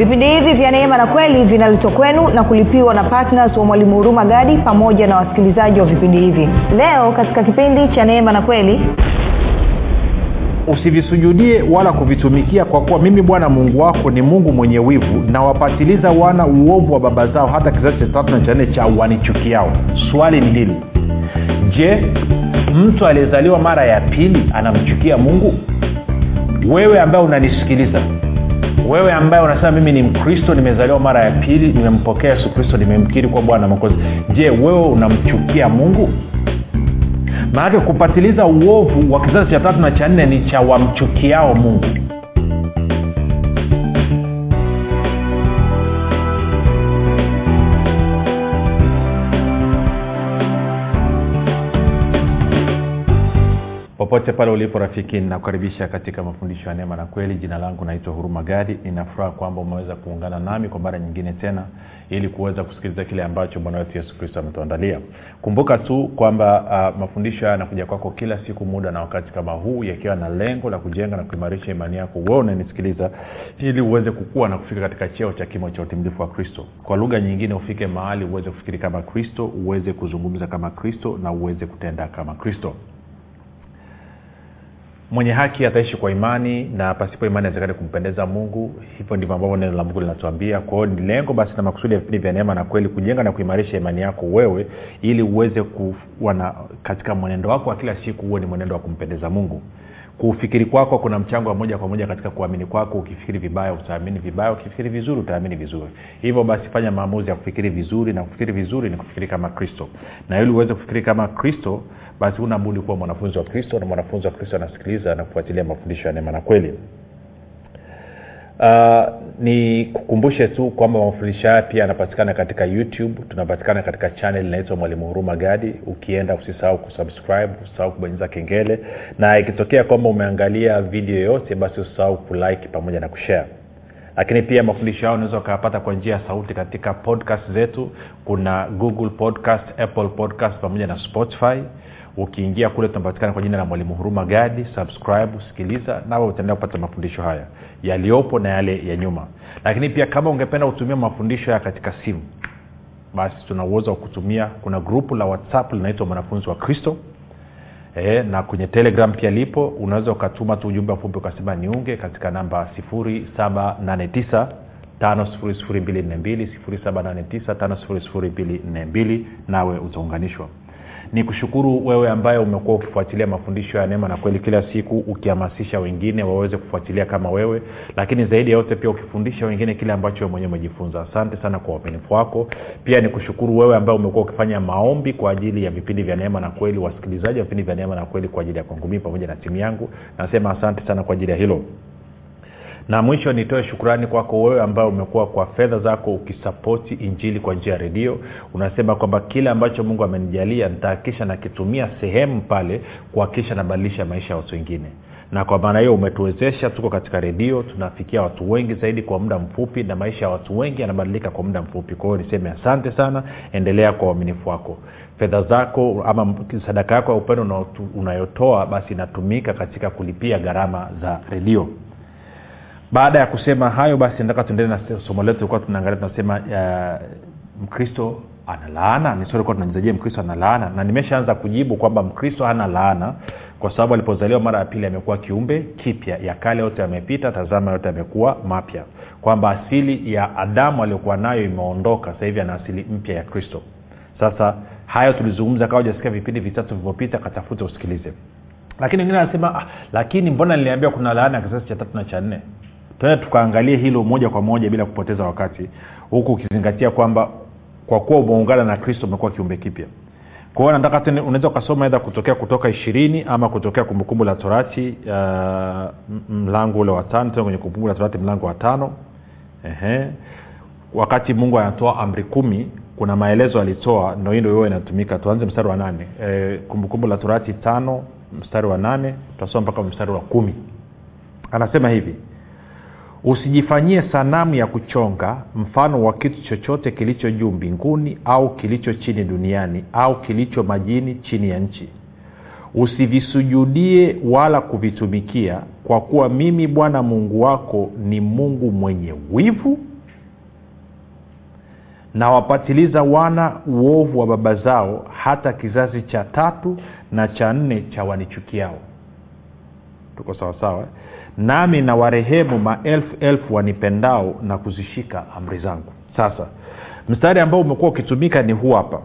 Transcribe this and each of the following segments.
vipindi hivi vya neema na kweli vinaletwa kwenu na kulipiwa na ptns wa mwalimu huruma gadi pamoja na wasikilizaji wa vipindi hivi. Leo katika kipindi cha neema na kweli usivisujudie wala kuvitumikia kwa kuwa mimi bwana mungu wako ni mungu mwenye wivu na wapatiliza wana uovu wa baba zao hata kizazi cha tatu na cha nne cha wanichukiao. Swali ni hili je mtu aliyezaliwa mara ya pili anamchukia mungu? Wewe ambaye unanisikiliza wewe ambaye unasema mimi ni mkristo nimezaliwa mara ya pili nimempokea yesu kristo nimemkiri kwa bwana mokozi je wewe unamchukia mungu? Maanake kupatiliza uovu wa kizazi cha tatu na cha nne ni cha wamchukiao mungu popote pale ulipo rafiki ninakukaribisha katika mafundisho ya neema na kweli. Jina langu naitwa huruma gadi. Ninafuraha kwamba umeweza kuungana nami kwa mara nyingine tena ili kuweza kusikiliza kile ambacho bwana wetu yesu kristo ametuandalia. Kumbuka tu kwamba uh, mafundisho haya yanakuja kwako kila siku muda na wakati kama huu yakiwa na lengo la kujenga na kuimarisha imani yako wewe unanisikiliza ili uweze kukua na kufika katika cheo cha kimo cha utimilifu wa kristo. Kwa lugha nyingine ufike mahali uweze kufikiri kama kristo uweze kuzungumza kama kristo na uweze kutenda kama kristo mwenye haki ataishi kwa imani na pasipo imani awezekani kumpendeza mungu. Hivyo ndivyo ambavyo neno la mungu linatuambia. Kwa hiyo ni lengo basi na makusudi ya vipindi vya neema na kweli kujenga na kuimarisha imani yako wewe ili uweze kuwa katika mwenendo wako wa kila siku huwe ni mwenendo wa kumpendeza mungu kufikiri kwako kuna mchango wa moja kwa moja katika kuamini kwako. Ukifikiri vibaya utaamini vibaya. Ukifikiri vizuri utaamini vizuri. Hivyo basi fanya maamuzi ya kufikiri vizuri na kufikiri vizuri ni kufikiri kama kristo. Na ili uweze kufikiri kama kristo basi huna budi kuwa mwanafunzi wa kristo na mwanafunzi wa kristo anasikiliza na kufuatilia mafundisho ya neema na kweli uh, ni kukumbushe tu kwamba mafundisho haya pia yanapatikana katika youtube tunapatikana katika chanel inaitwa mwalimu huruma gadi. Ukienda usisahau kusubscribe usisahau kubonyeza kengele na ikitokea kwamba umeangalia video yoyote basi usisahau kulike pamoja na kushare. Lakini pia mafundisho yao unaweza ukayapata kwa njia ya sauti katika podcast zetu. Kuna google podcast apple podcast pamoja na spotify. Ukiingia kule tunapatikana kwa jina la mwalimu huruma gadi. Subscribe sikiliza nawe utaendelea kupata mafundisho haya yaliyopo na yale ya nyuma. Lakini pia kama ungependa kutumia mafundisho ya katika simu basi tuna uwezo wa kutumia. Kuna grupu la whatsapp linaitwa mwanafunzi wa kristo. E, na kwenye telegram pia lipo. Unaweza ukatuma tu ujumbe mfupi ukasema niunge katika namba 789 5242 nawe utaunganishwa ni kushukuru wewe ambaye umekuwa ukifuatilia mafundisho ya neema na kweli kila siku ukihamasisha wengine waweze kufuatilia kama wewe. Lakini zaidi ya yote pia ukifundisha wengine kile ambacho mwenyewe umejifunza. Asante sana kwa uaminifu wako. Pia ni kushukuru wewe ambaye umekuwa ukifanya maombi kwa ajili ya vipindi vya neema na kweli wasikilizaji wa vipindi vya neema na kweli kwa ajili ya kwangu mii pamoja na timu yangu. Nasema asante sana kwa ajili ya hilo na mwisho nitoe shukrani kwako wewe ambaye umekuwa kwa fedha zako ukisapoti injili kwa njia ya redio. Unasema kwamba kile ambacho mungu amenijalia nitahakikisha nakitumia sehemu pale kuhakikisha nabadilisha maisha ya watu wengine. Na kwa maana hiyo umetuwezesha tuko katika redio tunafikia watu wengi zaidi kwa muda mfupi na maisha ya watu wengi yanabadilika kwa muda mfupi. Kwa hiyo niseme asante sana endelea kwa uaminifu wako. Fedha zako ama sadaka yako ya upendo unayotoa basi inatumika katika kulipia gharama za redio baada ya kusema hayo basi nataka tuendelee na somo letu. Tulikuwa tunaangalia tunasema uh, mkristo ana laana. Ni swali tunajizajia mkristo ana na nimeshaanza kujibu kwamba mkristo hana laana kwa sababu alipozaliwa mara ya pili amekuwa kiumbe kipya. Ya kale yote yamepita tazama yote yamekuwa mapya. Kwamba asili ya adamu aliyokuwa nayo imeondoka. Sasa hivi ana asili mpya ya kristo. Sasa hayo tulizungumza kawa ujasikia vipindi vitatu vilivyopita katafute usikilize. Lakini wengine anasema ah, lakini mbona niliambia kuna laana ya kisasi cha tatu na cha nne tuende tukaangalie hilo moja kwa moja bila kupoteza wakati huku ukizingatia kwamba kwa kuwa umeungana na kristo umekuwa kiumbe kipya. Kwa nataka unaweza ukasoma edha kutokea kutoka ishirini ama kutokea kumbukumbu la torati uh, mlango ule wa tano tena kwenye kumbukumbu la torati mlango wa tano. Ehe. wakati mungu anatoa amri kumi kuna maelezo alitoa ndo hii ndo hiyo inatumika. Tuanze mstari wa nane. E, kumbukumbu la torati tano mstari wa nane tutasoma mpaka mstari wa kumi. Anasema hivi usijifanyie sanamu ya kuchonga mfano wa kitu chochote kilicho juu mbinguni au kilicho chini duniani au kilicho majini chini ya nchi. Usivisujudie wala kuvitumikia kwa kuwa mimi bwana mungu wako ni mungu mwenye wivu nawapatiliza wana uovu wa baba zao hata kizazi cha tatu na cha nne cha wanichukiao. Tuko sawasawa nami na warehemu maelfu elfu wanipendao na kuzishika amri zangu. Sasa mstari ambao umekuwa ukitumika ni huu hapa.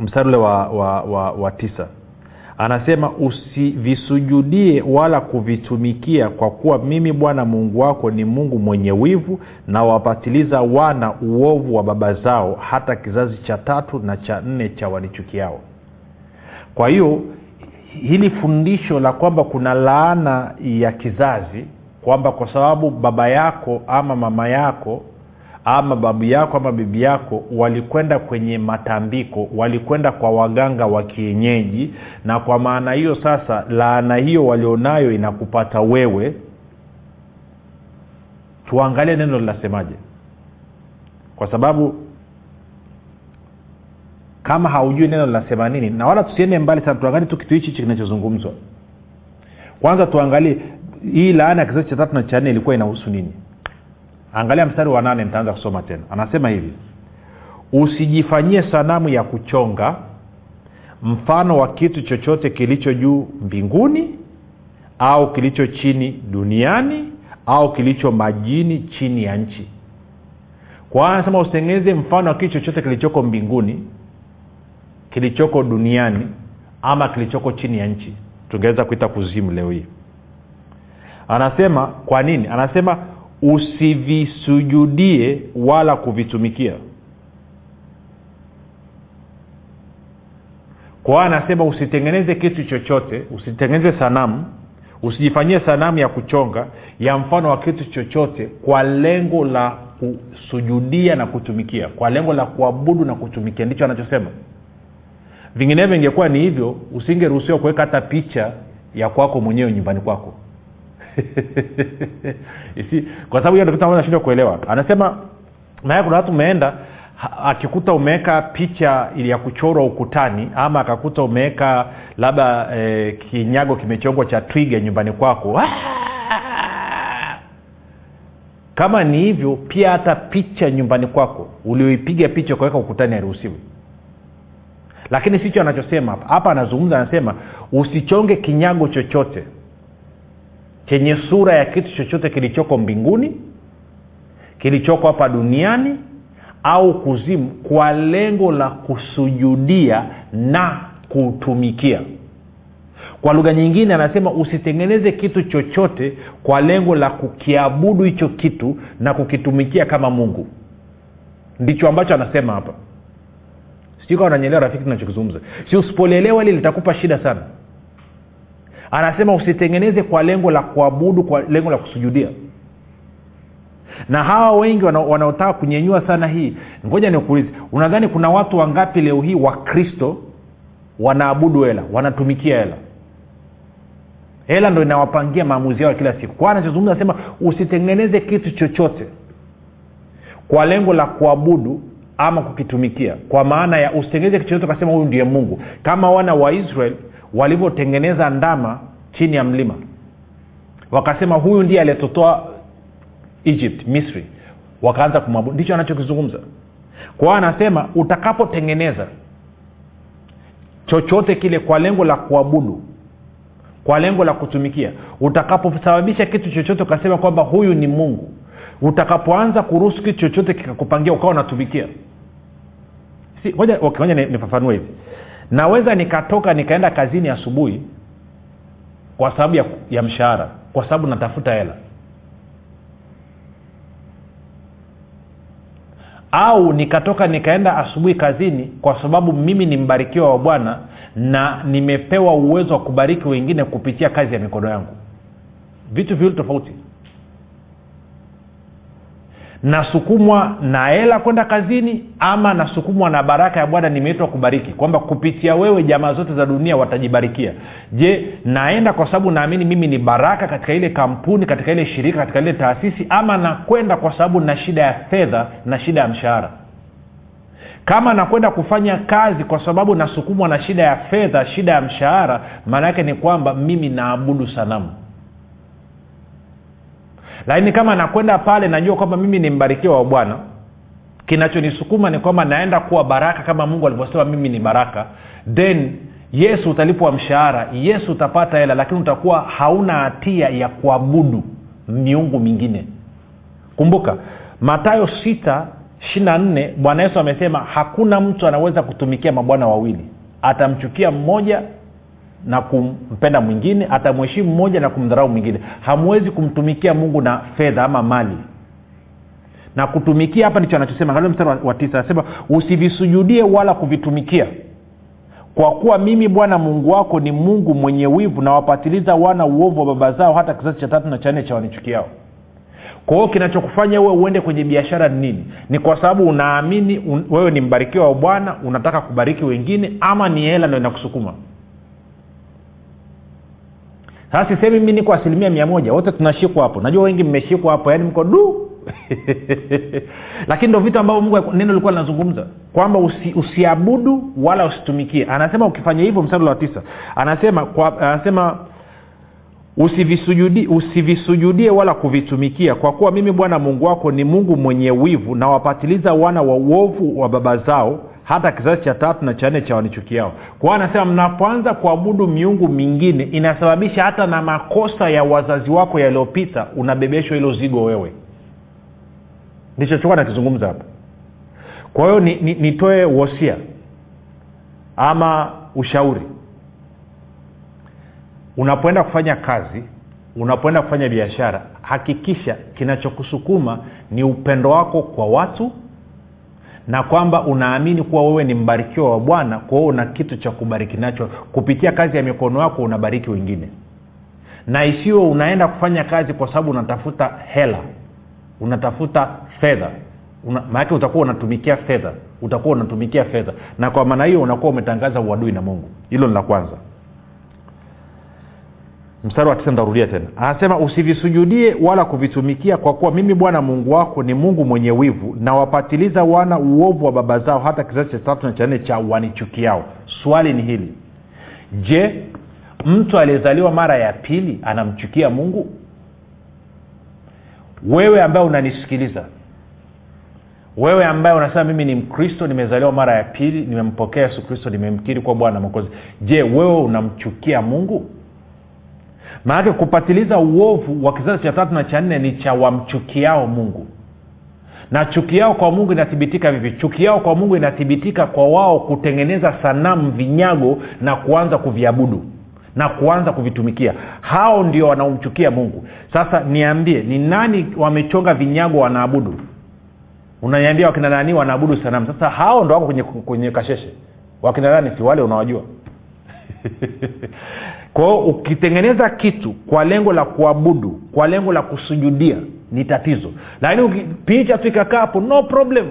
Mstari ule wa, wa, wa, wa tisa. Anasema usivisujudie wala kuvitumikia kwa kuwa mimi bwana mungu wako ni mungu mwenye wivu na wapatiliza wana uovu wa baba zao hata kizazi cha tatu na cha nne cha wanichukiao. Kwa hiyo hili fundisho la kwamba kuna laana ya kizazi kwamba kwa sababu baba yako ama mama yako ama babu yako ama bibi yako walikwenda kwenye matambiko walikwenda kwa waganga wa kienyeji na kwa maana hiyo sasa laana hiyo walionayo inakupata wewe. Tuangalie neno linasemaje? Kwa sababu kama haujui neno linasema nini na wala tusiende mbali sana tuangalie tu kitu hichi hichi kinachozungumzwa. Kwanza tuangalie hii laana ya kizazi cha tatu na cha nne ilikuwa inahusu nini. Angalia mstari wa nane nitaanza kusoma tena. Anasema hivi usijifanyie sanamu ya kuchonga mfano wa kitu chochote kilicho juu mbinguni au kilicho chini duniani au kilicho majini chini ya nchi. Kwa anasema usitengeneze mfano wa kitu chochote kilichoko mbinguni kilichoko duniani ama kilichoko chini ya nchi. Tungeweza kuita kuzimu leo hii. Anasema kwa nini? Anasema usivisujudie wala kuvitumikia. Kwa anasema usitengeneze kitu chochote usitengeneze sanamu usijifanyie sanamu ya kuchonga ya mfano wa kitu chochote kwa lengo la kusujudia na kutumikia kwa lengo la kuabudu na kutumikia. Ndicho anachosema vinginevyo ingekuwa ni hivyo usingeruhusiwa kuweka hata picha ya kwako mwenyewe nyumbani kwako. Kwa sababu hiyo ndio nashindwa kuelewa. Anasema naye kuna watu umeenda akikuta umeweka picha ya kuchorwa ukutani ama akakuta umeweka labda e, kinyago kimechongwa cha twiga nyumbani kwako. Kama ni hivyo pia hata picha nyumbani kwako ulioipiga picha ukaweka ukutani hairuhusiwi lakini sicho anachosema hapa. Hapa anazungumza anasema usichonge kinyago chochote chenye sura ya kitu chochote kilichoko mbinguni kilichoko hapa duniani au kuzimu kwa lengo la kusujudia na kutumikia. Kwa lugha nyingine anasema usitengeneze kitu chochote kwa lengo la kukiabudu hicho kitu na kukitumikia kama mungu. Ndicho ambacho anasema hapa sijui ananyelewa rafiki tunachokizungumza si usipolielewa hili litakupa shida sana. Anasema usitengeneze kwa lengo la kuabudu kwa lengo la kusujudia. Na hawa wengi wanaotaka wana kunyenyua sana hii ngoja nikuulize unadhani kuna watu wangapi leo hii wakristo wanaabudu hela wanatumikia hela? Hela ndo inawapangia maamuzi yao kila siku. Kwa anachozungumza anasema usitengeneze kitu chochote kwa lengo la kuabudu ama kukitumikia. Kwa maana ya usitengeneze kitu ukasema huyu ndiye mungu. Kama wana wa israel walivyotengeneza ndama chini ya mlima. Wakasema huyu ndiye aliyetotoa egypt misri. Wakaanza kumwabudu. Ndicho anachokizungumza. Kwao anasema utakapotengeneza chochote kile kwa lengo la kuabudu kwa lengo la kutumikia utakaposababisha kitu chochote ukasema kwamba huyu ni mungu utakapoanza kuruhusu kitu chochote kikakupangia ukawa unatumikia si, ngoja okay, nifafanue hivi. Naweza nikatoka nikaenda kazini asubuhi kwa sababu ya, ya mshahara kwa sababu natafuta hela. Au nikatoka nikaenda asubuhi kazini kwa sababu mimi ni mbarikiwa wa bwana na nimepewa uwezo wa kubariki wengine kupitia kazi ya mikono yangu. Vitu viwili tofauti nasukumwa na hela kwenda kazini ama nasukumwa na baraka ya bwana nimeitwa kubariki. Kwamba kupitia wewe jamaa zote za dunia watajibarikia. Je naenda kwa sababu naamini mimi ni baraka katika ile kampuni katika ile shirika katika ile taasisi ama nakwenda kwa sababu na shida ya fedha na shida ya mshahara? Kama nakwenda kufanya kazi kwa sababu nasukumwa na shida ya fedha shida ya mshahara maana yake ni kwamba mimi naabudu sanamu lakini kama nakwenda pale najua kwamba mimi ni mbarikiwa wa bwana. Kinachonisukuma ni kwamba naenda kuwa baraka kama mungu alivyosema mimi ni baraka. Then yesu utalipwa mshahara. Yesu utapata hela lakini utakuwa hauna hatia ya kuabudu miungu mingine. Kumbuka matayo 6 4 bwana yesu amesema hakuna mtu anaweza kutumikia mabwana wawili. Atamchukia mmoja na kumpenda mwingine atamheshimu mmoja na kumdharau mwingine. Hamwezi kumtumikia mungu na fedha ama mali. Na kutumikia hapa ndicho anachosema. Angalia mstari wa, tisa anasema usivisujudie wala kuvitumikia. Kwa kuwa mimi bwana mungu wako ni mungu mwenye wivu nawapatiliza wana uovu wa baba zao hata kizazi cha tatu na cha nne cha wanichukiao. Kwa hiyo kinachokufanya wewe uende kwenye biashara ni nini? Ni kwa sababu unaamini un, wewe ni mbarikiwa wa bwana unataka kubariki wengine ama ni hela ndo inakusukuma sasa sisemi mi niko asilimia mia moja wote tunashikwa hapo. Najua wengi mmeshikwa hapo yaani mko du. Lakini ndo vitu ambavyo mungu neno likuwa linazungumza kwamba usi, usiabudu wala usitumikie. Anasema ukifanya hivyo mstari wa tisa anasema kwa, anasema usivisujudie, usivisujudie wala kuvitumikia kwa kuwa mimi bwana mungu wako ni mungu mwenye wivu na wapatiliza wana wa uovu wa baba zao hata kizazi cha tatu na cha nne cha wanichukiao. Kwao anasema mnapoanza kuabudu miungu mingine inasababisha hata na makosa ya wazazi wako yaliyopita unabebeshwa hilo zigo wewe. Ndicho chukua nakizungumza hapo kwa hiyo nitoe ni, ni wosia ama ushauri. Unapoenda kufanya kazi unapoenda kufanya biashara hakikisha kinachokusukuma ni upendo wako kwa watu na kwamba unaamini kuwa wewe ni mbarikiwa wa bwana kwa hiyo una kitu cha kubariki nacho. Kupitia kazi ya mikono yako unabariki wengine. Na isiwe unaenda kufanya kazi kwa sababu unatafuta hela unatafuta fedha. Una, maanake utakuwa unatumikia fedha utakuwa unatumikia fedha. Na kwa maana hiyo unakuwa umetangaza uadui na mungu. Hilo ni la kwanza mstari wa tisa ntarudia tena. Anasema usivisujudie wala kuvitumikia kwa kuwa mimi bwana mungu wako ni mungu mwenye wivu na wapatiliza wana uovu wa baba zao hata kizazi cha tatu na cha nne cha wanichukiao. Swali ni hili. Je mtu aliyezaliwa mara ya pili anamchukia mungu? Wewe ambaye unanisikiliza wewe ambaye unasema mimi ni mkristo nimezaliwa mara ya pili nimempokea yesu kristo nimemkiri kwa bwana mokozi je wewe unamchukia mungu maanake kupatiliza uovu wa kizazi cha tatu na cha nne ni cha wamchukiao mungu. Na chuki yao kwa mungu inathibitika vivi chuki yao kwa mungu inathibitika kwa wao kutengeneza sanamu vinyago na kuanza kuviabudu na kuanza kuvitumikia. Hao ndio wanaomchukia mungu. Sasa niambie ni nani wamechonga vinyago wanaabudu? Unaniambia wakina nani wanaabudu sanamu? Sasa hao ndo wako kwenye, kwenye kasheshe. Wakina nani? Si wale unawajua kwao ukitengeneza kitu kwa lengo la kuabudu kwa lengo la kusujudia ni tatizo. Lakini picha tu ikakaa hapo no problem.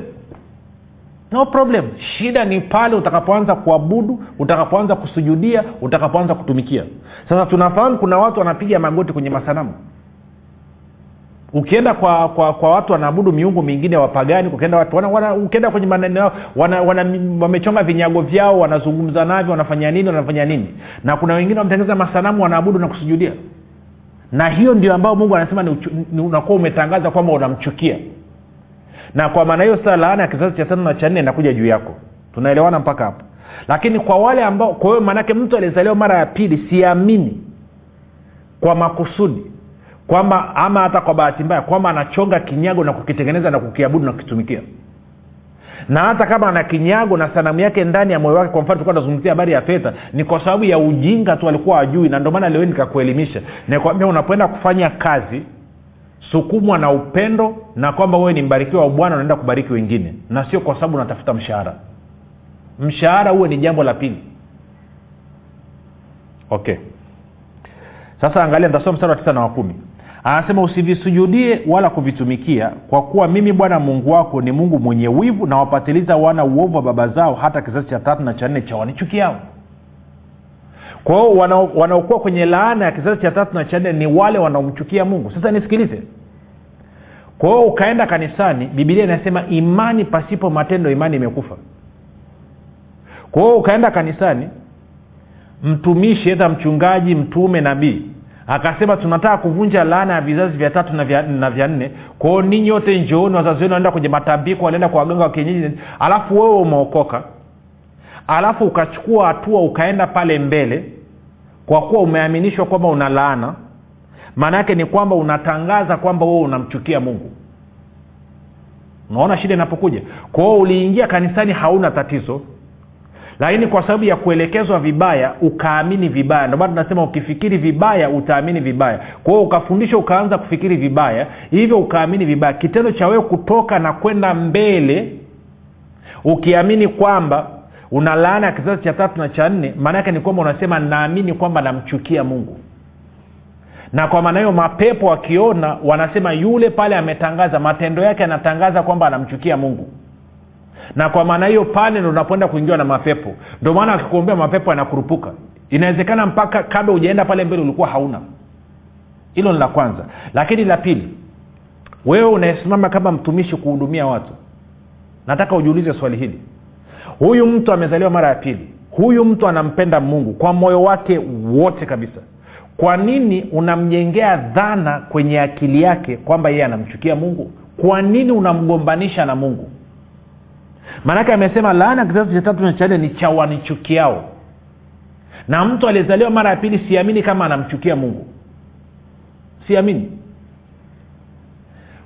No problem. Shida ni pale utakapoanza kuabudu utakapoanza kusujudia utakapoanza kutumikia. Sasa tunafahamu kuna watu wanapiga magoti kwenye masanamu ukienda kwa kwa kwa watu wanaabudu miungu mingine wapagani ukienda watu wana, wana, ukienda kwenye maneno yao wana, wana, wamechonga vinyago vyao wanazungumza navyo wanafanya nini wanafanya nini. Na kuna wengine wametengeneza masanamu wanaabudu na kusujudia. Na hiyo ndio ambayo mungu anasema ni, unakuwa umetangaza kwamba unamchukia. Na kwa maana hiyo sasa laana ya kizazi cha tano na cha nne inakuja juu yako. Tunaelewana mpaka hapo? Lakini kwa wale ambao kwa hiyo maanake mtu aliyezaliwa mara ya pili siamini kwa makusudi kwamba ama hata kwa bahati mbaya kwamba anachonga kinyago na kukitengeneza na kukiabudu na kukitumikia. Na hata kama ana kinyago na sanamu yake ndani ya moyo wake kwa mfano tulikuwa habari ya fedha ni kwa sababu ya ujinga tu alikuwa ajui na ndio maana leo nikakuelimisha. Nakwambia unapoenda kufanya kazi sukumwa na upendo na kwamba wewe ni mbarikiwa wa bwana unaenda kubariki wengine. Na sio kwa sababu unatafuta mshahara. Mshahara huwe ni jambo la pili. Okay. Sasa angalia nitasoma mstari wa tisa na wa kumi anasema usivisujudie wala kuvitumikia kwa kuwa mimi bwana mungu wako ni mungu mwenye wivu na wapatiliza wana uovu wa baba zao hata kizazi cha tatu na cha nne cha wanichukiao. Kwa hiyo wanaokuwa kwenye laana ya kizazi cha tatu na cha nne ni wale wanaomchukia mungu. Sasa nisikilize. Kwa hiyo ukaenda kanisani bibilia inasema imani pasipo matendo imani imekufa. Kwa hiyo ukaenda kanisani mtumishi edha mchungaji mtume nabii akasema tunataka kuvunja laana ya vizazi vya tatu na vya, nne. Kwao ninyi wote njooni wazazi wenu wanaenda kwenye matambiko wanaenda kwa waganga wa kienyeji. Alafu wewe umeokoka. Alafu ukachukua hatua ukaenda pale mbele kwa kuwa umeaminishwa kwamba una laana. Maana yake ni kwamba unatangaza kwamba wewe unamchukia mungu. Unaona shida inapokuja? Kwao uliingia kanisani hauna tatizo lakini kwa sababu ya kuelekezwa vibaya ukaamini vibaya. Ndio maana tunasema ukifikiri vibaya utaamini vibaya. Kwa hiyo ukafundishwa ukaanza kufikiri vibaya hivyo ukaamini vibaya. Kitendo cha wewe kutoka na kwenda mbele ukiamini kwamba una laana ya kizazi cha tatu na cha nne maana ni kwamba unasema naamini kwamba namchukia mungu. Na kwa maana hiyo mapepo wakiona wanasema yule pale ametangaza matendo yake anatangaza kwamba anamchukia mungu na kwa maana hiyo pale ndo unapoenda kuingiwa na mapepo. Ndio maana akikuombea mapepo yanakurupuka. Inawezekana mpaka kabla ujaenda pale mbele ulikuwa hauna. Hilo ni la kwanza. Lakini la pili wewe unayesimama kama mtumishi kuhudumia watu nataka ujiulize swali hili. Huyu mtu amezaliwa mara ya pili. Huyu mtu anampenda mungu kwa moyo wake wote kabisa. Kwa nini unamjengea dhana kwenye akili yake kwamba yeye anamchukia mungu? Kwa nini unamgombanisha na mungu maanake amesema laana kizazi cha tatu na cha nne ni cha wanichukiao. Na mtu aliyezaliwa mara ya pili siamini kama anamchukia mungu. Siamini.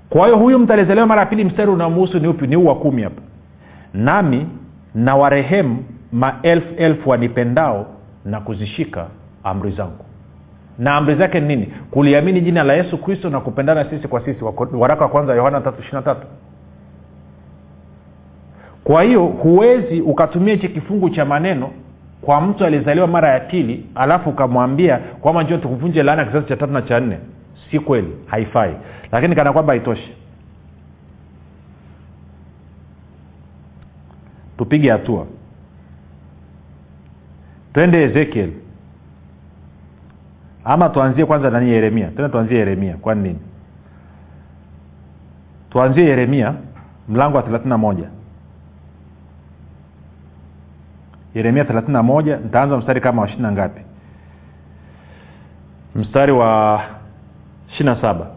Kwa hiyo huyu mtu aliyezaliwa mara ya pili mstari unamuhusu ni upi? Ni huu wa kumi hapa. Nami na warehemu maelfu elfu wanipendao na kuzishika amri zangu. Na amri zake ni nini? Kuliamini jina la yesu kristo na kupendana sisi kwa sisi. Waraka wa kwanza yohana tatu ishiri tatu kwa hiyo huwezi ukatumia hichi kifungu cha maneno kwa mtu aliyezaliwa mara ya pili alafu ukamwambia kwamba njio tukuvunje laana ya kizazi cha tatu na cha nne. Si kweli haifai. Lakini kana kwamba haitoshi. Tupige hatua. Twende ezekiel. Ama tuanzie kwanza nani? Yeremia. Tena tuanzie yeremia. Kwani nini? Tuanzie yeremia mlango wa thelathini na moja yeremia thelathini na moja nitaanza mstari kama wa ishiri na ngapi? Mstari wa ishiri na saba.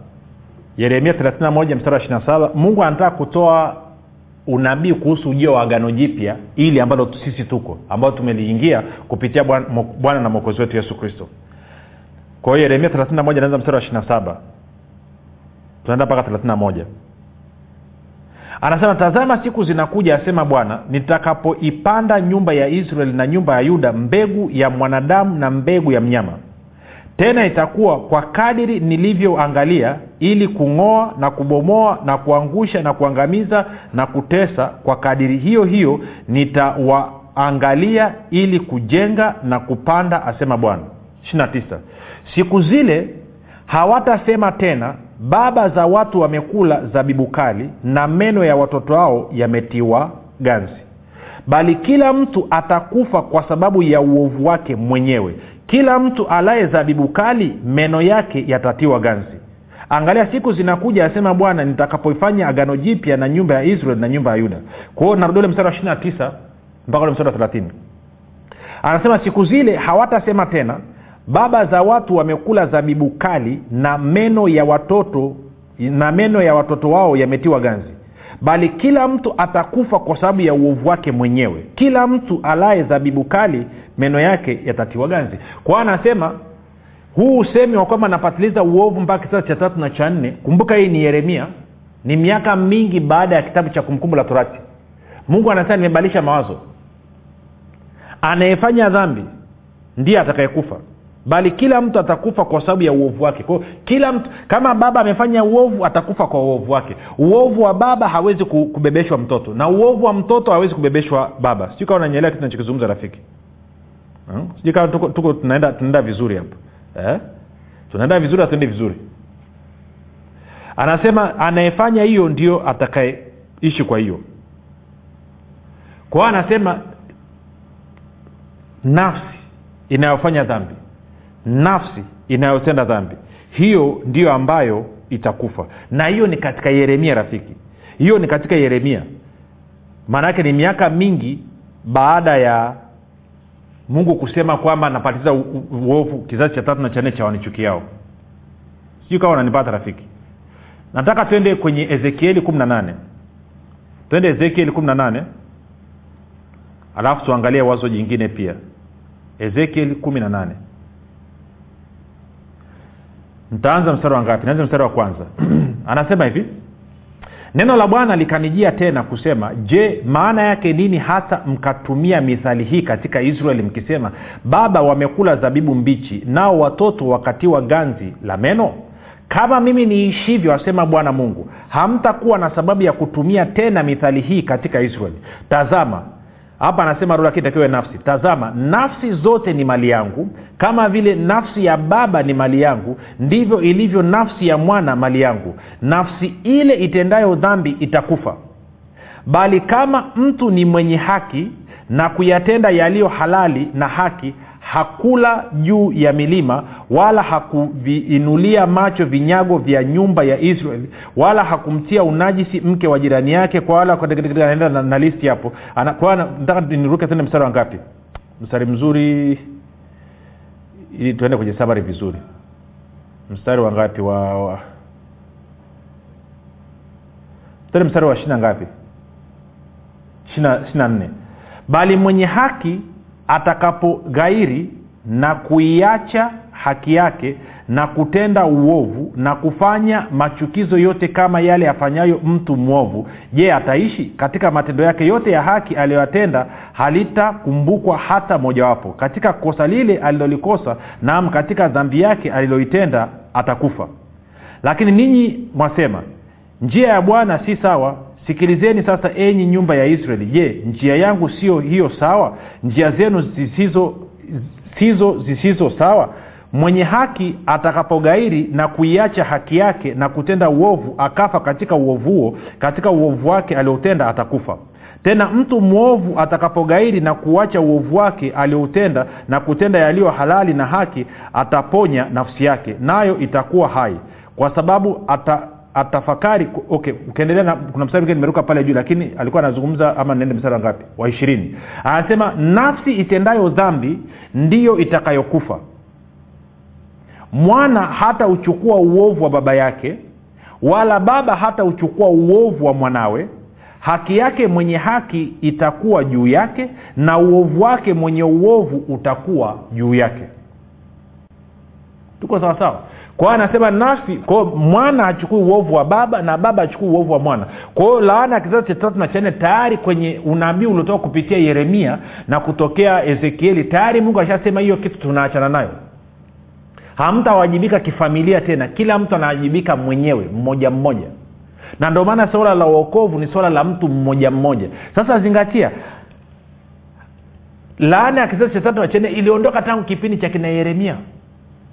Yeremia thelathini na moja mstari wa ishiri saba. Mungu anataka kutoa unabii kuhusu ujio wa agano jipya ili ambalo sisi tuko ambalo tumeliingia kupitia bwana na mwokozi wetu yesu kristo. Kwa hiyo yeremia thelathini na moja naanza mstari wa ishiri na saba. Tunaenda mpaka thelathini na moja anasema tazama siku zinakuja asema bwana nitakapoipanda nyumba ya israeli na nyumba ya yuda mbegu ya mwanadamu na mbegu ya mnyama. Tena itakuwa kwa kadiri nilivyoangalia ili kung'oa na kubomoa na kuangusha na kuangamiza na kutesa. Kwa kadiri hiyo hiyo nitawaangalia ili kujenga na kupanda asema bwana. 29 siku zile hawatasema tena baba za watu wamekula zabibu kali na meno ya watoto wao yametiwa ganzi. Bali kila mtu atakufa kwa sababu ya uovu wake mwenyewe. Kila mtu alaye zabibu kali meno yake yatatiwa ganzi. Angalia siku zinakuja asema bwana nitakapoifanya agano jipya na nyumba ya israel na nyumba ya yuda. Kwao narudi ule mstari wa ishiri mpaka ule mstari wa thelathini. Anasema siku zile hawatasema tena baba za watu wamekula zabibu kali na meno ya watoto na meno ya watoto wao yametiwa ganzi. Bali kila mtu atakufa kwa sababu ya uovu wake mwenyewe. Kila mtu alaye zabibu kali meno yake yatatiwa ganzi. Kwao anasema huu usemi wa kwamba napatiliza uovu mpaka kizazi cha tatu na cha nne kumbuka hii ni yeremia ni miaka mingi baada ya kitabu cha kumbukumbu la torati. Mungu anasema nimebadilisha mawazo. Anayefanya dhambi ndiye atakayekufa bali kila mtu atakufa kwa sababu ya uovu wake. Kwao kila mtu kama baba amefanya uovu atakufa kwa uovu wake. Uovu wa baba hawezi kubebeshwa mtoto. Na uovu wa mtoto hawezi kubebeshwa baba. Sijui kama unanyelea kitu nachokizungumza rafiki. Hmm? sijui kama tuko, tuko tunaenda, tunaenda vizuri hapa eh? tunaenda vizuri hatuendi vizuri? Anasema anayefanya hiyo ndio atakayeishi kwa hiyo. Kwa anasema nafsi inayofanya dhambi nafsi inayotenda dhambi. Hiyo ndiyo ambayo itakufa. Na hiyo ni katika yeremia rafiki. Hiyo ni katika yeremia. Maanaake ni miaka mingi baada ya mungu kusema kwamba napatiza uovu kizazi cha tatu na cha nne cha wanichukiao sijui kama unanipata rafiki. Nataka twende kwenye ezekieli kumi na nane. Twende ezekieli kumi na nane. Alafu tuangalie wazo jingine pia. Ezekieli kumi na nane ntaanza mstari wa ngapi? Naanza mstari wa kwanza. Anasema hivi neno la bwana likanijia tena kusema je maana yake nini hata mkatumia mithali hii katika israeli mkisema baba wamekula zabibu mbichi nao watoto wakatiwa ganzi la meno? Kama mimi niishivyo asema bwana mungu hamtakuwa na sababu ya kutumia tena mithali hii katika israeli. Tazama hapa anasema roho lakini nafsi. Tazama nafsi zote ni mali yangu. Kama vile nafsi ya baba ni mali yangu ndivyo ilivyo nafsi ya mwana mali yangu. Nafsi ile itendayo dhambi itakufa. Bali kama mtu ni mwenye haki na kuyatenda yaliyo halali na haki hakula juu ya milima wala hakuviinulia macho vinyago vya nyumba ya israeli wala hakumtia unajisi mke wa jirani yake kwa wala anaenda na, na listi hapo. Nataka niruke tena mstari wa ngapi? Mstari mzuri. Ili tuende kwenye sabari vizuri. Mstari wa ngapi? Wa, wa mstari wa ishina ngapi? Ishina nne. Bali mwenye haki atakapogairi na kuiacha haki yake na kutenda uovu na kufanya machukizo yote kama yale afanyayo mtu mwovu je ataishi? Katika matendo yake yote ya haki aliyoyatenda halitakumbukwa hata mojawapo. Katika kosa lile alilolikosa naam katika dhambi yake aliloitenda atakufa. Lakini ninyi mwasema njia ya bwana si sawa sikilizeni sasa enyi nyumba ya israeli. Je njia yangu sio hiyo sawa? Njia zenu zisizo sizo zisizo sawa? Mwenye haki atakapogairi na kuiacha haki yake na kutenda uovu akafa katika uovu huo katika uovu wake aliotenda atakufa. Tena mtu mwovu atakapogairi na kuacha uovu wake alioutenda na kutenda yaliyo halali na haki ataponya nafsi yake nayo itakuwa hai. Kwa sababu ata atafakari okay ukiendelea na kuna mstari mwingine nimeruka pale juu lakini alikuwa anazungumza ama nende mstari wangapi wa ishirini. Anasema nafsi itendayo dhambi ndiyo itakayokufa. Mwana hata uchukua uovu wa baba yake wala baba hata uchukua uovu wa mwanawe. Haki yake mwenye haki itakuwa juu yake na uovu wake mwenye uovu utakuwa juu yake. Tuko sawasawa kwa hiyo anasema nafsi kwao mwana achukui uovu wa baba na baba achukui uovu wa mwana. Kwa laana ya kizazi cha tatu na cha nne tayari kwenye unabii uliotoka kupitia yeremia na kutokea ezekieli tayari mungu ashasema hiyo kitu tunaachana nayo. Hamtawajibika kifamilia tena. Kila mtu anawajibika mwenyewe mmoja mmoja. Na ndio maana suala la uokovu ni swala la mtu mmoja mmoja. Sasa zingatia laana ya kizazi cha tatu na cha nne iliondoka tangu kipindi cha kina yeremia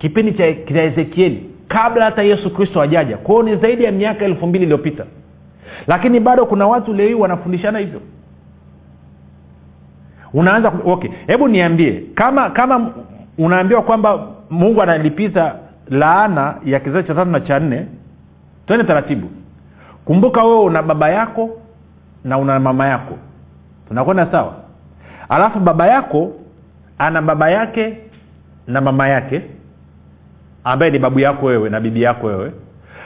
kipindi cha kina ezekieli kabla hata yesu kristo ajaja kwao ni zaidi ya miaka elfu mbili iliyopita. Lakini bado kuna watu leo hii wanafundishana hivyo. Unaanza okay hebu niambie kama kama unaambiwa kwamba mungu analipiza laana ya kizazi cha tatu na cha nne twende taratibu. Kumbuka wewe una baba yako na una mama yako. Tunakwenda sawa? Alafu baba yako ana baba yake na mama yake ambaye ni babu yako wewe na bibi yako wewe.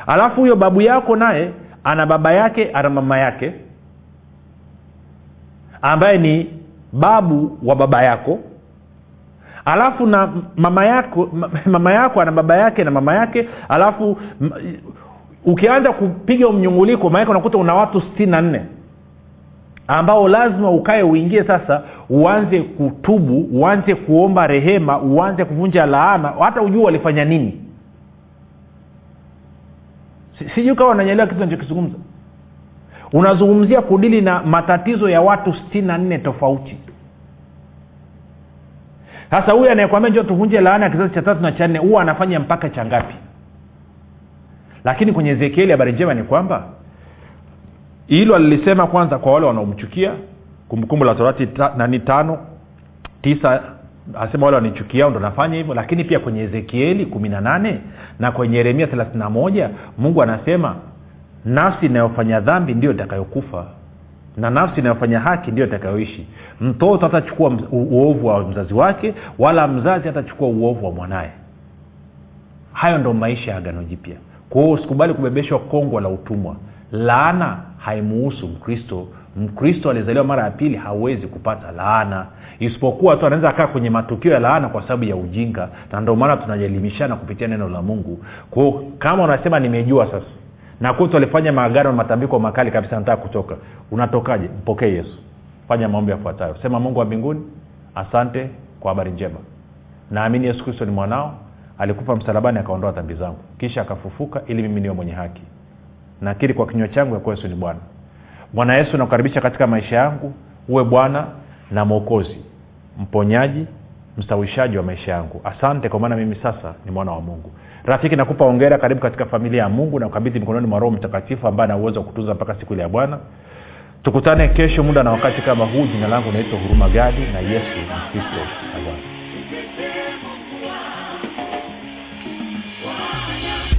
Alafu huyo babu yako naye ana baba yake ana mama yake ambaye ni babu wa baba yako. Alafu na mama yako mama yako ana baba yake na mama yake. Alafu ukianza kupiga mnyunguliko maanake unakuta una watu sitini na nne ambao lazima ukae uingie sasa uanze kutubu uanze kuomba rehema uanze kuvunja laana. Hata ujua walifanya nini. Si- sijui kawa unanyelewa kitu nachokizungumza unazungumzia kudili na matatizo ya watu sitini na nne tofauti. Sasa huyu anayekwambia njo tuvunje laana ya kizazi cha tatu na cha nne huwa anafanya mpaka cha ngapi? Lakini kwenye ezekieli habari njema ni kwamba hilo alilisema kwanza kwa wale wanaomchukia. Kumbukumbu la torati ta, nani tano tisa asema wale wanichukiao ndo nafanya hivyo. Lakini pia kwenye ezekieli kumi na nane na kwenye yeremia thelathini na moja mungu anasema nafsi inayofanya dhambi ndio itakayokufa na nafsi inayofanya haki ndiyo itakayoishi. Mtoto hatachukua uovu wa mzazi wake wala mzazi hatachukua uovu wa mwanaye. Hayo ndo maisha ya agano jipya. Kwa hiyo usikubali kubebeshwa kongwa la utumwa. Laana haimuhusu mkristo. Mkristo aliyezaliwa mara ya pili hawezi kupata laana. Isipokuwa tu anaweza akaa kwenye matukio ya laana kwa sababu ya ujinga. Na ndio maana tunajelimishana kupitia neno la mungu. Kwao kama unasema nimejua sasa na kwetu alifanya maagano matambiko makali kabisa nataka kutoka. Unatokaje? Mpokee yesu. Fanya maombi yafuatayo. Sema mungu wa mbinguni asante kwa habari njema. Naamini yesu kristo ni mwanao alikufa msalabani akaondoa dhambi zangu. Kisha akafufuka ili mimi niwe mwenye haki nakiri kwa kinywa changu ya kuwa yesu ni bwana. Bwana yesu nakukaribisha katika maisha yangu. Uwe bwana na mwokozi mponyaji mstawishaji wa maisha yangu. Asante kwa maana mimi sasa ni mwana wa mungu. Rafiki nakupa ongera karibu katika familia ya mungu na ukabidhi mikononi mwa roho mtakatifu ambaye ana uwezo wa kutunza mpaka siku ile ya bwana. Tukutane kesho muda na wakati kama huu. Jina langu naitwa huruma gadi na yesu ni kristo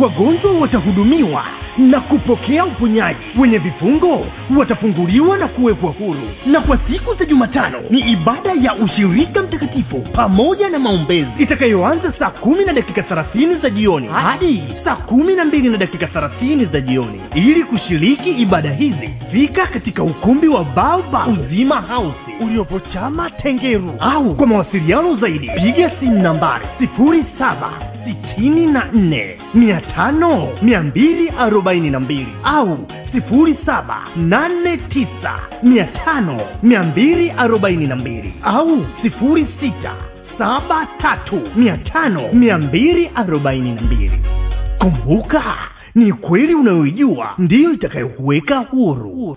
wagonjwa watahudumiwa na kupokea uponyaji. Wenye vifungo watafunguliwa na kuwekwa huru. Na kwa siku za jumatano ni ibada ya ushirika mtakatifu pamoja na maombezi. Itakayoanza saa kumi na dakika thelathini za jioni hadi saa kumi na mbili na dakika thelathini za jioni. Ili kushiriki ibada hizi fika katika ukumbi wa baoba uzima hausi uliopo chama tengeru au kwa mawasiliano zaidi piga simu nambari sifuri saba sitini na nne mia tano mia mbili arobaini na mbili. Au sifuri saba nane tisa mia tano mia mbili arobaini na mbili. Au sifuri sita saba tatu mia tano mia mbili arobaini na mbili. Kumbuka ni kweli unayoijua ndiyo itakayokuweka huru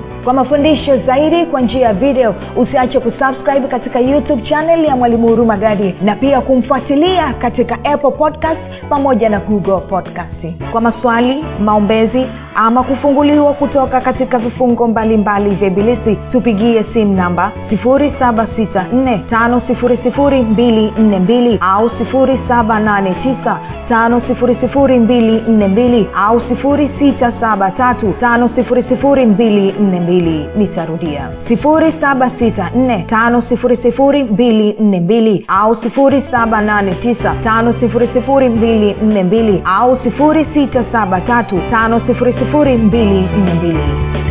kwa mafundisho zaidi kwa njia ya video usiache kusubscribe katika youtube channel ya mwalimu huruma gadi na pia kumfuatilia katika apple podcast pamoja na google podcast kwa maswali maombezi ama kufunguliwa kutoka katika vifungo mbalimbali vya ibilisi. Tupigie simu namba 7645242 au 7895242 au 6735242 nitarudia. 7645242 au 7895242 au to put Billy in a Billy.